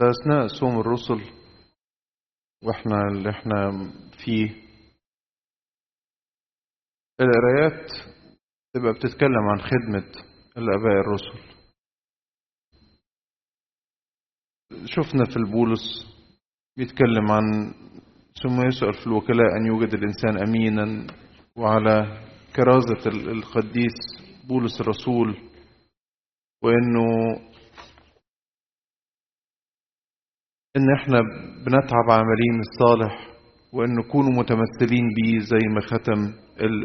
فأثناء صوم الرسل وإحنا اللي إحنا فيه القرايات تبقى بتتكلم عن خدمة الآباء الرسل. شفنا في البولس بيتكلم عن ثم يسأل في الوكلاء أن يوجد الإنسان أمينا وعلى كرازة القديس بولس الرسول وإنه إن إحنا بنتعب عملين الصالح وإن نكونوا متمثلين بيه زي ما ختم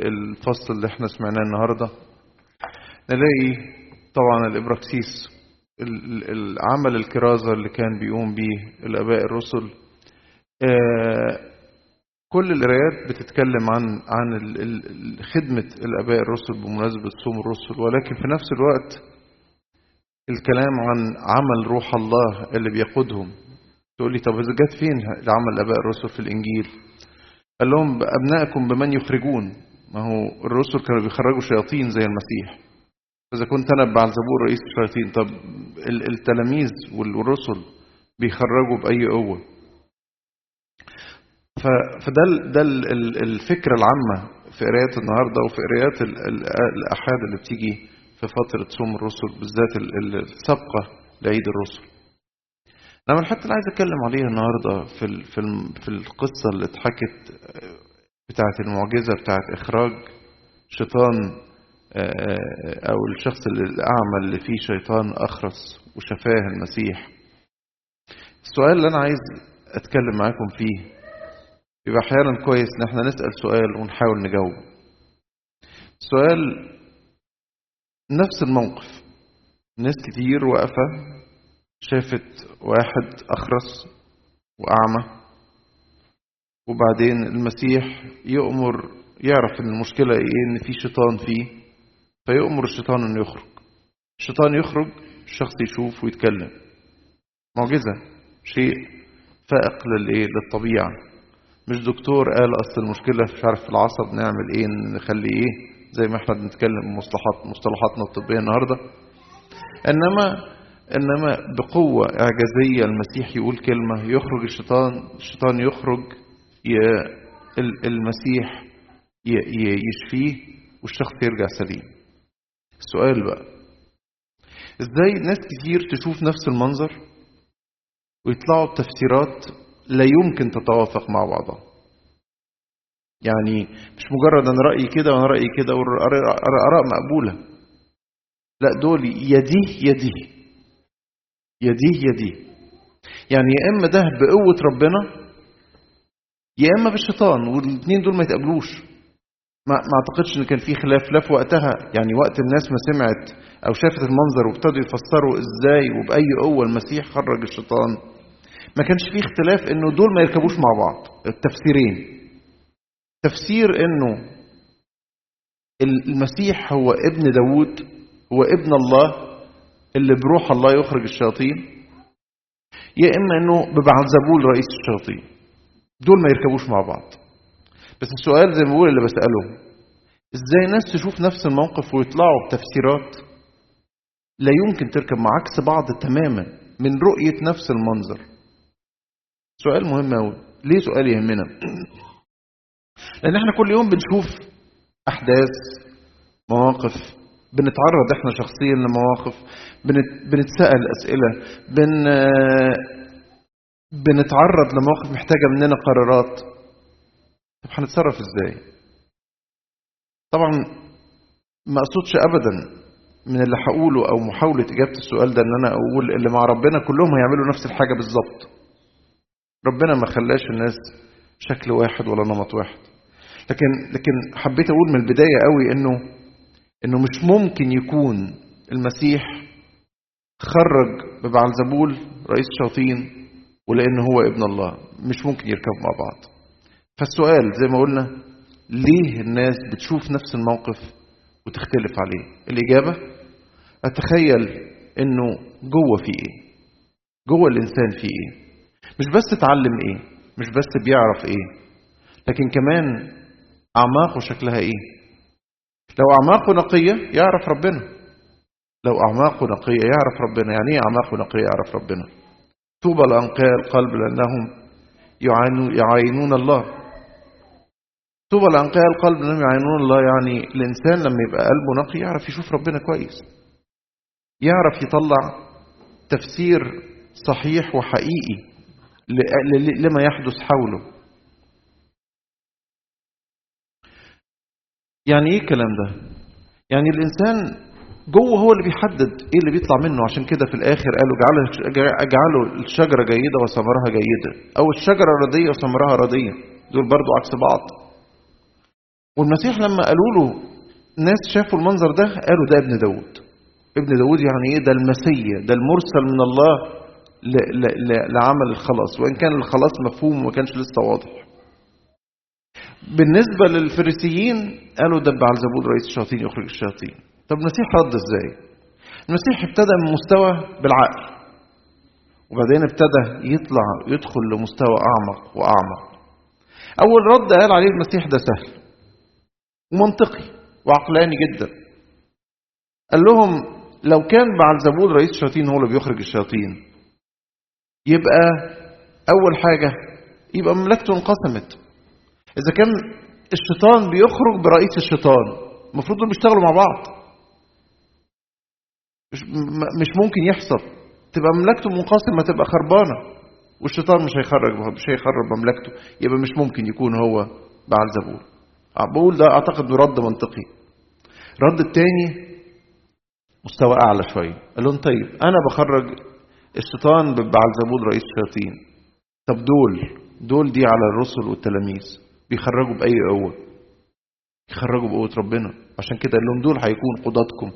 الفصل اللي إحنا سمعناه النهاردة. نلاقي طبعا الإبراكسيس العمل الكرازة اللي كان بيقوم بيه الآباء الرسل. كل القرايات بتتكلم عن عن خدمة الآباء الرسل بمناسبة صوم الرسل ولكن في نفس الوقت الكلام عن عمل روح الله اللي بيقودهم. تقول لي طب جت فين عمل الآباء الرسل في الإنجيل؟ قال لهم أبنائكم بمن يخرجون؟ ما هو الرسل كانوا بيخرجوا شياطين زي المسيح. إذا كنت أنا بعلزبور رئيس الشياطين طب التلاميذ والرسل بيخرجوا بأي قوة؟ فده ده الفكرة العامة في قرايات النهاردة وفي قرايات الأحاد اللي بتيجي في فترة صوم الرسل بالذات السابقة لعيد الرسل. لما الحتة اللي عايز أتكلم عليها النهاردة في في في القصة اللي اتحكت بتاعة المعجزة بتاعة إخراج شيطان أو الشخص الأعمى اللي فيه شيطان أخرس وشفاه المسيح. السؤال اللي أنا عايز أتكلم معاكم فيه يبقى أحيانا كويس إن إحنا نسأل سؤال ونحاول نجاوب سؤال نفس الموقف. ناس كتير واقفة شافت واحد أخرس وأعمى. وبعدين المسيح يؤمر يعرف إن المشكلة إيه إن في شيطان فيه فيؤمر الشيطان إنه يخرج. الشيطان يخرج الشخص يشوف ويتكلم. معجزة شيء فائق للإيه للطبيعة. مش دكتور قال أصل المشكلة مش عارف في العصب نعمل إيه نخلي إيه زي ما إحنا بنتكلم مصطلحات مصطلحاتنا الطبية النهاردة. إنما إنما بقوة إعجازية المسيح يقول كلمة يخرج الشيطان الشيطان يخرج المسيح يشفيه والشخص يرجع سليم. السؤال بقى إزاي ناس كتير تشوف نفس المنظر ويطلعوا بتفسيرات لا يمكن تتوافق مع بعضها؟ يعني مش مجرد أنا رأيي كده وأنا رأيي كده والآراء مقبولة. لا دول يديه يديه. يديه يديه. يعني يا إما ده بقوة ربنا يا إما بالشيطان والاثنين دول ما يتقابلوش. ما, ما أعتقدش إن كان في خلاف. لا في وقتها يعني وقت الناس ما سمعت أو شافت المنظر وابتدوا يفسروا إزاي وبأي قوة المسيح خرج الشيطان. ما كانش في اختلاف إنه دول ما يركبوش مع بعض. التفسيرين. تفسير إنه المسيح هو ابن داوود هو ابن الله اللي بروح الله يخرج الشياطين يا إما إنه ببعلزبول رئيس الشياطين. دول ما يركبوش مع بعض. بس السؤال زي ما بقول اللي بسأله إزاي ناس تشوف نفس الموقف ويطلعوا بتفسيرات لا يمكن تركب مع عكس بعض تماما من رؤية نفس المنظر؟ سؤال مهم أوي. ليه سؤال يهمنا؟ لأن إحنا كل يوم بنشوف أحداث مواقف بنتعرض إحنا شخصيا لمواقف بنتسأل أسئلة بن بنتعرض لمواقف محتاجة مننا قرارات. طب هنتصرف إزاي؟ طبعا ما أقصدش ابدا من اللي هقوله أو محاولة إجابة السؤال ده إن أنا أقول اللي مع ربنا كلهم هيعملوا نفس الحاجة بالظبط. ربنا ما خلاش الناس شكل واحد ولا نمط واحد. لكن لكن حبيت أقول من البداية قوي إنه إنه مش ممكن يكون المسيح خرج ببعلزبول رئيس الشياطين ولأنه هو ابن الله. مش ممكن يركبوا مع بعض. فالسؤال زي ما قلنا ليه الناس بتشوف نفس الموقف وتختلف عليه؟ الإجابة أتخيل أنه جوه في إيه؟ جوه الإنسان في إيه؟ مش بس اتعلم إيه؟ مش بس بيعرف إيه؟ لكن كمان أعماقه شكلها إيه؟ لو أعماقه نقية يعرف ربنا. لو أعماقه نقية يعرف ربنا. يعني إيه أعماقه نقية يعرف ربنا؟ طوبى لأنقياء القلب لأنهم يعاينون الله. طوبى لأنقياء القلب لأنهم يعاينون الله. يعني الإنسان لما يبقى قلبه نقي يعرف يشوف ربنا كويس. يعرف يطلع تفسير صحيح وحقيقي لما يحدث حوله. يعني إيه الكلام ده؟ يعني الإنسان جوه هو اللي بيحدد إيه اللي بيطلع منه عشان كده في الآخر قالوا اجعلوا الشجرة جيدة وثمرها جيده أو الشجرة رديه وثمرها رديه دول برضو عكس بعض. والمسيح لما قالوا له ناس شافوا المنظر ده قالوا ده ابن داود. ابن داود يعني إيه؟ ده المسيا ده المرسل من الله لعمل الخلاص وإن كان الخلاص مفهوم وما كانش لسه واضح. بالنسبة للفريسيين قالوا ده بعلزبول رئيس الشياطين يخرج الشياطين. طب المسيح رد إزاي؟ المسيح ابتدى من مستوى بالعقل وبعدين ابتدى يطلع يدخل لمستوى أعمق وأعمق. أول رد قال عليه المسيح ده سهل ومنطقي وعقلاني جدا. قال لهم لو كان بعلزبول رئيس الشياطين هو اللي بيخرج الشياطين يبقى أول حاجة يبقى مملكته انقسمت. إذا كان الشيطان بيخرج برئيس الشيطان المفروض دول بيشتغلوا مع بعض. مش, ممكن يحصل. تبقى مملكته منقسمة تبقى خربانة. والشيطان مش هيخرج مش هيخرب مملكته. يبقى مش ممكن يكون هو بعلزبول بقول ده أعتقد رد منطقي. الرد الثاني مستوى أعلى شوية قال لهم طيب أنا بخرج الشيطان بعلزبول رئيس الشياطين. طب دول دول دي على الرسل والتلاميذ. بيخرجوا بأي قوة. يخرجوا بقوة ربنا. عشان كده لهم دول هيكون قضاتكم.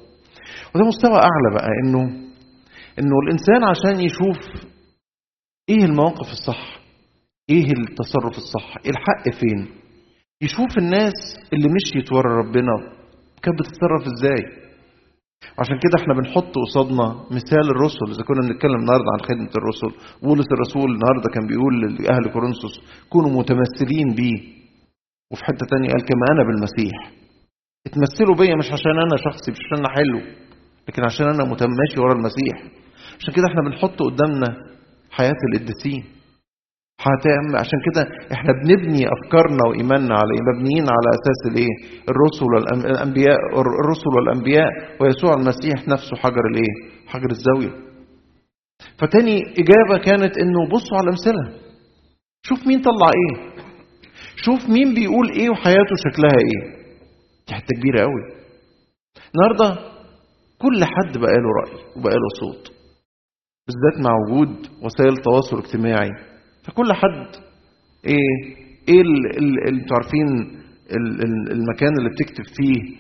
وده مستوى أعلى بقى إنه إنه الإنسان عشان يشوف إيه المواقف الصح إيه التصرف الصح إيه الحق فين؟ يشوف الناس اللي مشيت ورا ربنا كانت بتتصرف إزاي. عشان كده إحنا بنحط قصادنا مثال الرسل. إذا كنا بنتكلم النهارده عن خدمة الرسل بولس الرسول النهارده كان بيقول لأهل كورنثوس كونوا متمثلين بيه. وفي حتة تانية قال كما أنا بالمسيح. اتمثلوا بيا مش عشان أنا شخصي مش عشان أنا حلو لكن عشان أنا ماشي ورا المسيح. عشان كده إحنا بنحط قدامنا حياة القديسين. عشان كده إحنا بنبني أفكارنا وإيماننا على إيه؟ مبنيين على أساس الإيه؟ الرسل والانبياء الرسل والأنبياء ويسوع المسيح نفسه حجر الإيه؟ حجر الزاوية. فتاني إجابة كانت إنه بصوا على الامثله شوف مين طلع إيه؟ شوف مين بيقول إيه وحياته شكلها إيه. دي حتة كبيرة قوي النهارده كل حد بقى له رأي وبقى له صوت بالذات مع وجود وسائل التواصل الاجتماعي فكل حد إيه إيه اللي أنتوا عارفين المكان اللي بتكتب فيه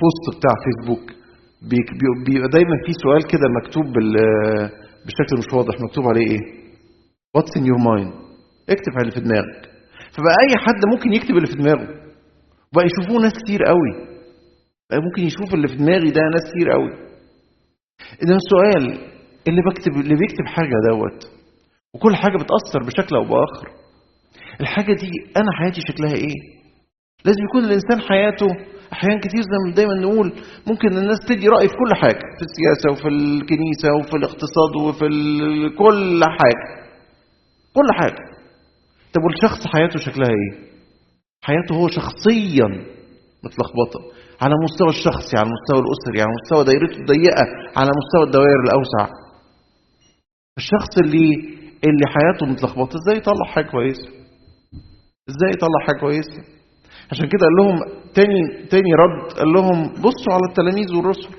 post بتاع فيسبوك. بيبقى دايما في سؤال كده مكتوب بشكل مش واضح مكتوب عليه إيه؟ what's on your mind اكتب اللي في دماغك. فبقى أي حد ممكن يكتب اللي في دماغه. وبقى يشوفوه ناس كتير قوي. بقى ممكن يشوف اللي في دماغي ده ناس كتير قوي. اذا السؤال اللي بكتب اللي بيكتب حاجة دوت وكل حاجة بتأثر بشكل أو بآخر الحاجة دي أنا حياتي شكلها إيه؟ لازم يكون الإنسان حياته أحيان كتير زي ما دايما نقول ممكن الناس تدي رأي في كل حاجة في السياسة وفي الكنيسة وفي الاقتصاد وفي كل حاجة. كل حاجة. طب والشخص حياته شكلها إيه؟ حياته هو شخصيا متلخبطة على مستوى الشخصي على المستوى الأسري على مستوى دايرته الضيقة على مستوى الدوائر الأوسع. الشخص اللي اللي حياته متلخبطه إزاي يطلع حاجة كويسة؟ إزاي يطلع حاجة كويسة؟ عشان كده قال لهم تاني تاني رد قال لهم بصوا على التلاميذ والرسل.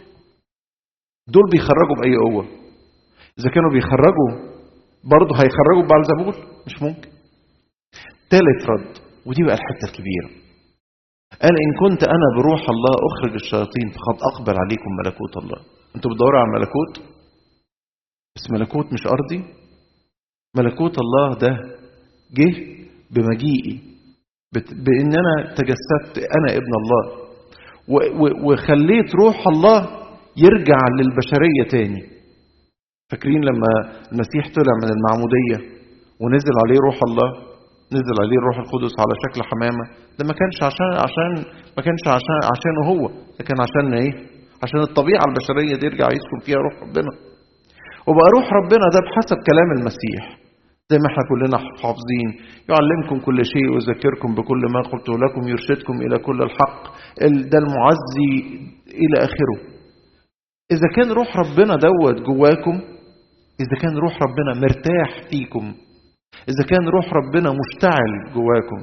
دول بيخرجوا بأي قوة؟ إذا كانوا بيخرجوا برضه هيخرجوا بعلزبول مش ممكن. تالت رد ودي بقى الحتة الكبيرة. قال إن كنت أنا بروح الله أخرج الشياطين فقد أقبل عليكم ملكوت الله. أنتوا بتدوروا على ملكوت؟ بس ملكوت مش أرضي؟ ملكوت الله ده جه بمجيئي بإن أنا تجسدت أنا ابن الله وخليت روح الله يرجع للبشرية تاني. فاكرين لما المسيح طلع من المعمودية ونزل عليه روح الله؟ نزل عليه الروح القدس على شكل حمامة. ده ما كانش عشان عشان ما كانش عشان عشانه هو. ده كان عشان إيه؟ عشان الطبيعة البشرية دي يرجع يسكن فيها روح ربنا. وبقى روح ربنا ده بحسب كلام المسيح. زي ما إحنا كلنا حافظين. يعلمكم كل شيء ويذكركم بكل ما قلت لكم. يرشدكم إلى كل الحق. ده المعزي إلى آخره. إذا كان روح ربنا دوت جواكم إذا كان روح ربنا مرتاح فيكم إذا كان روح ربنا مشتعل جواكم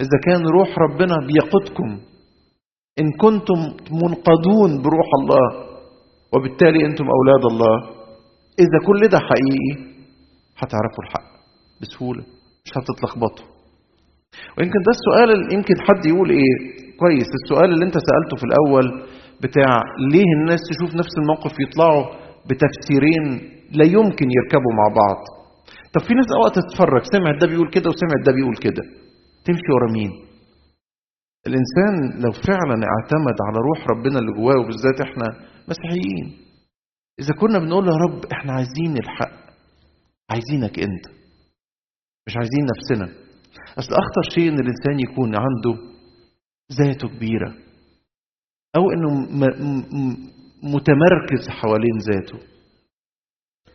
إذا كان روح ربنا بيقودكم إن كنتم منقادون بروح الله وبالتالي أنتم أولاد الله إذا كل ده حقيقي هتعرفوا الحق بسهولة مش هتتلخبطوا. ويمكن ده السؤال يمكن حد يقول إيه كويس السؤال اللي أنت سألته في الأول بتاع ليه الناس تشوف نفس الموقف يطلعوا بتفسيرين لا يمكن يركبوا مع بعض؟ طب في ناس اوقات تتفرج سمعت ده بيقول كده وسمعت ده بيقول كده. تمشي ورا مين؟ الإنسان لو فعلا اعتمد على روح ربنا اللي جواه وبالذات إحنا مسيحيين. إذا كنا بنقول يا رب إحنا عايزين الحق عايزينك أنت مش عايزين نفسنا. أصل أخطر شيء إن الإنسان يكون عنده ذاته كبيرة أو إنه متمركز حوالين ذاته.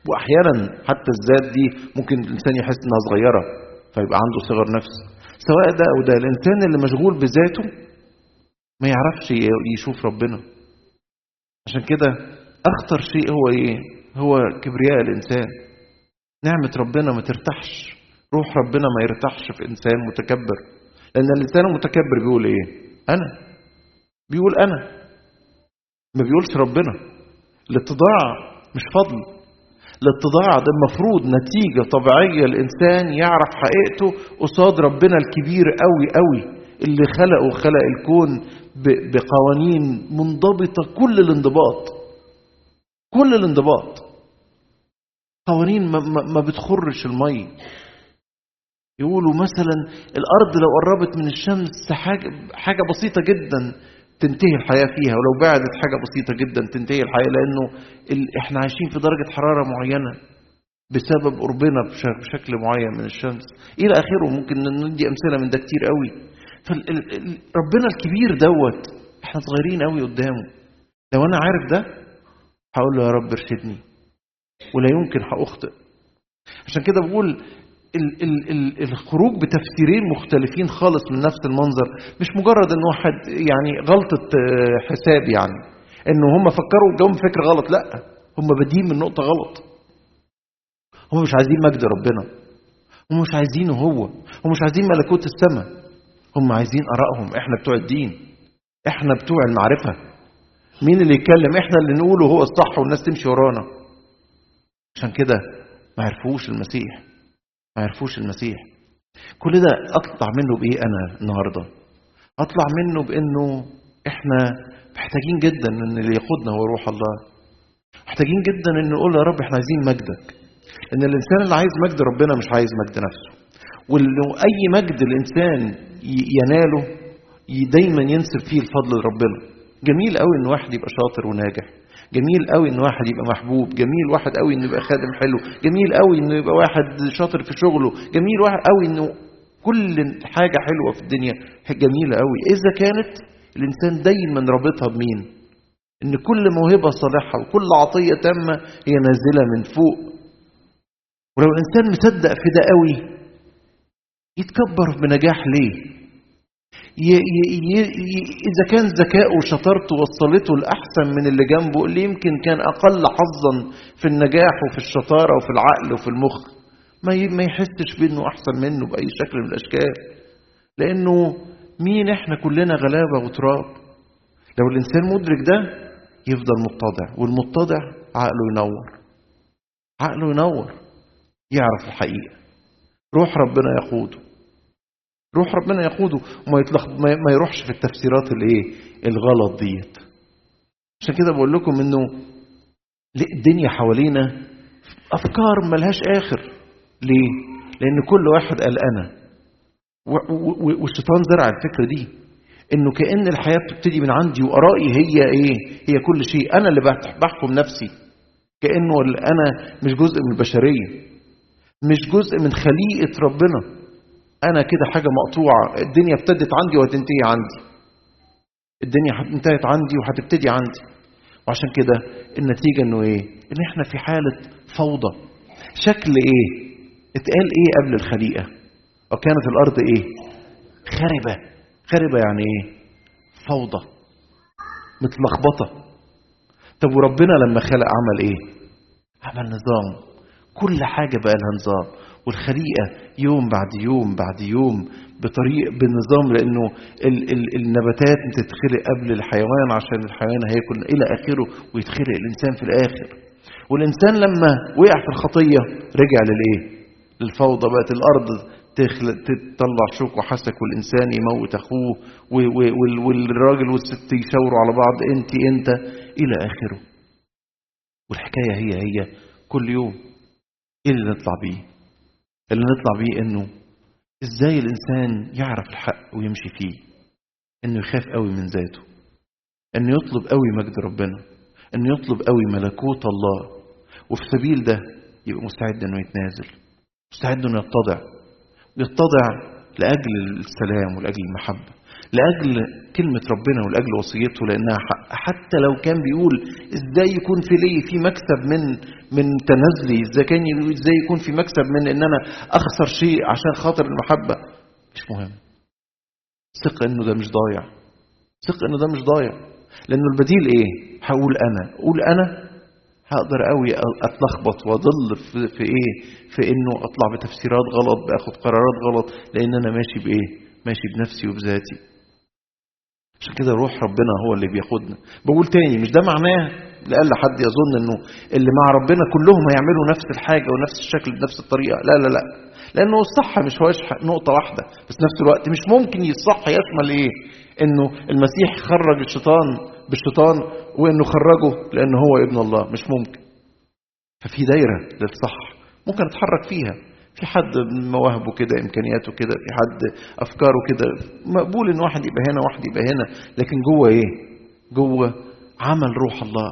وأحيانا حتى الذات دي ممكن الإنسان يحس إنها صغيرة فيبقى عنده صغر نفس. سواء ده أو ده الإنسان اللي مشغول بذاته ما يعرفش يشوف ربنا. عشان كده أخطر شيء هو إيه؟ هو كبرياء الإنسان. نعمة ربنا ما ترتاحش. روح ربنا ما يرتاحش في إنسان متكبر. لأن الإنسان المتكبر بيقول إيه؟ أنا. بيقول أنا. ما بيقولش ربنا. الاتضاع مش فضل. الاتضاع ده المفروض نتيجة طبيعية الإنسان يعرف حقيقته قصاد ربنا الكبير قوي قوي اللي خلقه وخلق الكون بقوانين منضبطة كل الانضباط كل الانضباط. قوانين ما, ما, ما بتخرش المية يقولوا مثلا الأرض لو قربت من الشمس حاجة, حاجة بسيطة جدا. تنتهي الحياة فيها ولو بعدت حاجة بسيطة جدا تنتهي الحياة لأنه. إحنا عايشين في درجة حرارة معينة بسبب قربنا بشكل معين من الشمس. إلى آخره ممكن ندي أمثلة من ده كتير قوي. فربنا الكبير دوت إحنا صغيرين قوي قدامه. لو أنا عارف ده هقول له يا رب ارشدني ولا يمكن هأخطئ. عشان كده بقول ال ال ال الخروج بتفسيرين مختلفين خالص من نفس المنظر مش مجرد إن واحد يعني غلطة حساب يعني إنه هم فكروا جاهم فكر غلط لأ هم بادئين من نقطة غلط. هم مش عايزين مجد ربنا هم مش عايزينه هو هم مش عايزين ملكوت السماء هم عايزين آرائهم إحنا بتوع الدين إحنا بتوع المعرفة. مين اللي يتكلم؟ إحنا اللي نقوله هو الصح والناس تمشي ورانا. عشان كده ما عرفوش المسيح. ما عرفوش المسيح. كل ده أطلع منه بإيه أنا النهارده؟ أطلع منه بإنه إحنا محتاجين جدا إن اللي يقودنا هو روح الله. محتاجين جدا إن نقول يا رب إحنا عايزين مجدك. إن الإنسان اللي عايز مجد ربنا مش عايز مجد نفسه. ولو أي مجد الإنسان يناله دايما ينسب فيه الفضل لربنا. جميل قوي إن واحد يبقى شاطر وناجح. جميل قوي إن واحد يبقى محبوب جميل واحد قوي إنه يبقى خادم حلو جميل قوي إنه يبقى واحد شاطر في شغله جميل واحد قوي إنه كل حاجة حلوة في الدنيا جميلة قوي. إذا كانت الإنسان دايما رابطها بمين؟ إن كل موهبة صالحة وكل عطية تامة هي نازلة من فوق. ولو الإنسان مصدق في ده قوي يتكبر بنجاح ليه؟ ي ي ي إذا كان ذكائه وشطارته وصلته لأحسن من اللي جنبه اللي يمكن كان أقل حظا في النجاح وفي الشطارة وفي العقل وفي المخ ما ما يحسش بأنه أحسن منه بأي شكل من الأشكال. لأنه مين إحنا كلنا غلابة وتراب؟ لو الإنسان مدرك ده يفضل متضع والمتضع عقله ينور. عقله ينور يعرف الحقيقة. روح ربنا يقوده روح ربنا يقوده وما ما يروحش في التفسيرات الايه؟ الغلط ديت. عشان كده بقول لكم انه الدنيا حوالينا أفكار ملهاش آخر. ليه؟ لأن كل واحد قال أنا. والشيطان زرع الفكرة دي. إنه كأن الحياة بتبتدي من عندي وآرائي هي إيه؟ هي كل شيء. أنا اللي بحكم نفسي. كأنه أنا مش جزء من البشرية. مش جزء من خليقة ربنا. أنا كده حاجة مقطوعة. الدنيا ابتدت عندي وهتنتهي عندي. الدنيا انتهت عندي وهتبتدي عندي. وعشان كده النتيجة إنه إيه؟ إن إحنا في حالة فوضى. شكل إيه؟ اتقال إيه قبل الخليقة؟ وكانت الأرض إيه؟ خربة خربة يعني إيه؟ فوضى. متلخبطة. طب وربنا لما خلق عمل إيه؟ عمل نظام. كل حاجة بقى لها نظام. والخليقة يوم بعد يوم بعد يوم بطريق بنظام لأنه ال ال النباتات بتتخلق قبل الحيوان عشان الحيوان هياكل إلى آخره ويتخلق الإنسان في الآخر. والإنسان لما وقع في الخطية رجع للإيه؟ للفوضى بقت الأرض تطلع شوك وحسك والإنسان يموت أخوه والراجل والست يشاوروا على بعض أنت أنت إلى آخره. والحكاية هي هي كل يوم إيه اللي نطلع بيه؟ اللي نطلع بيه إنه إزاي الإنسان يعرف الحق ويمشي فيه؟ إنه يخاف قوي من ذاته. إنه يطلب قوي مجد ربنا. إنه يطلب قوي ملكوت الله. وفي سبيل ده يبقى مستعد إنه يتنازل. مستعد إنه يتضع. يتضع لأجل السلام ولأجل المحبة. لأجل كلمة ربنا ولأجل وصيته لأنها حق حتى لو كان بيقول إزاي يكون في لي في مكسب من من تنازلي إزاي كان إزاي يكون في مكسب من إن أنا أخسر شيء عشان خاطر المحبة؟ مش مهم. ثق إنه ده مش ضايع. ثق إنه ده مش ضايع. لأنه البديل إيه؟ هقول أنا. أقول أنا هقدر قوي أتلخبط وأضل في, في إيه؟ في إنه أطلع بتفسيرات غلط بأخد قرارات غلط لأن أنا ماشي بإيه؟ ماشي بنفسي وبذاتي. عشان كده روح ربنا هو اللي بياخدنا. بقول تاني مش ده معناه؟ لأقل حد يظن إنه اللي مع ربنا كلهم هيعملوا نفس الحاجة ونفس الشكل بنفس الطريقة. لا لا لا. لأنه الصح مش هوش نقطة واحدة بس نفس الوقت مش ممكن الصح يشمل إيه؟ إنه المسيح خرج الشيطان بالشيطان وإنه خرجه لأنه هو ابن الله. مش ممكن. ففي دايرة للصح ممكن أتحرك فيها. في حد مواهبه كده إمكانياته كده في حد أفكاره كده. مقبول إن واحد يبقى هنا واحد يبقى هنا لكن جوه إيه؟ جوه عمل روح الله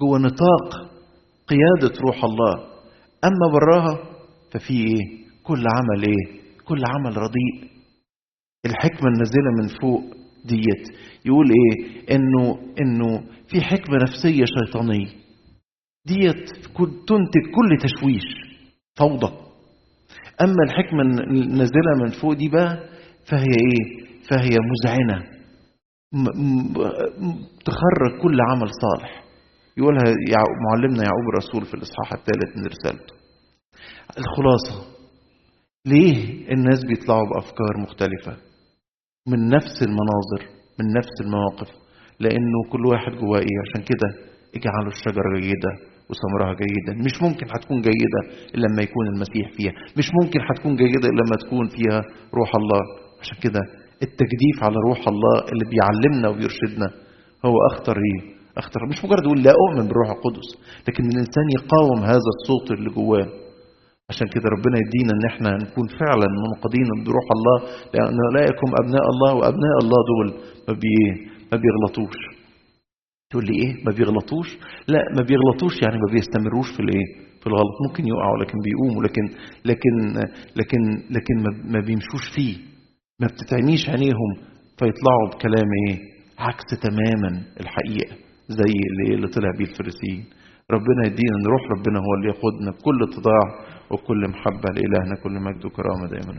جوه نطاق قيادة روح الله. أما براها ففي إيه؟ كل عمل إيه؟ كل عمل رديء. الحكمة النازلة من فوق ديت يقول إيه؟ إنه إنه في حكمة نفسية شيطانية. ديت تنتج كل تشويش فوضى. أما الحكمة النازلة من فوق دي بقى فهي إيه؟ فهي مذعنة تخرج كل عمل صالح. يقولها معلمنا يعقوب الرسول في الإصحاح الثالث من رسالته. الخلاصة. ليه الناس بيطلعوا بأفكار مختلفة؟ من نفس المناظر من نفس المواقف. لأنه كل واحد جواه إيه؟ عشان كده اجعلوا الشجرة جيدة. وثمرها جيدا مش ممكن هتكون جيدة إلا لما يكون المسيح فيها. مش ممكن هتكون جيدة إلا لما تكون فيها روح الله. عشان كده التجديف على روح الله اللي بيعلمنا وبيرشدنا هو أخطر إيه أخطر. مش مجرد يقول لا أؤمن بالروح القدس لكن الإنسان يقاوم هذا الصوت اللي جواه. عشان كده ربنا يدينا إن إحنا نكون فعلا منقضين بروح الله لأن اولئكم أبناء الله وأبناء الله دول ما بي ما بيغلطوش. تقول لي إيه؟ ما بيغلطوش. لا ما بيغلطوش يعني ما بيستمروش في الإيه؟ في الغلط. ممكن يقعوا لكن بيقوموا. لكن لكن لكن لكن ما بيمشوش فيه. ما بتتعميش عينيهم فيطلعوا بكلام إيه؟ عكس تماما الحقيقة زي اللي, اللي طلع بيه الفريسيين. ربنا يدينا ان روح ربنا هو اللي ياخدنا بكل اتضاع وكل محبة لإلهنا كل مجد وكرامه دائما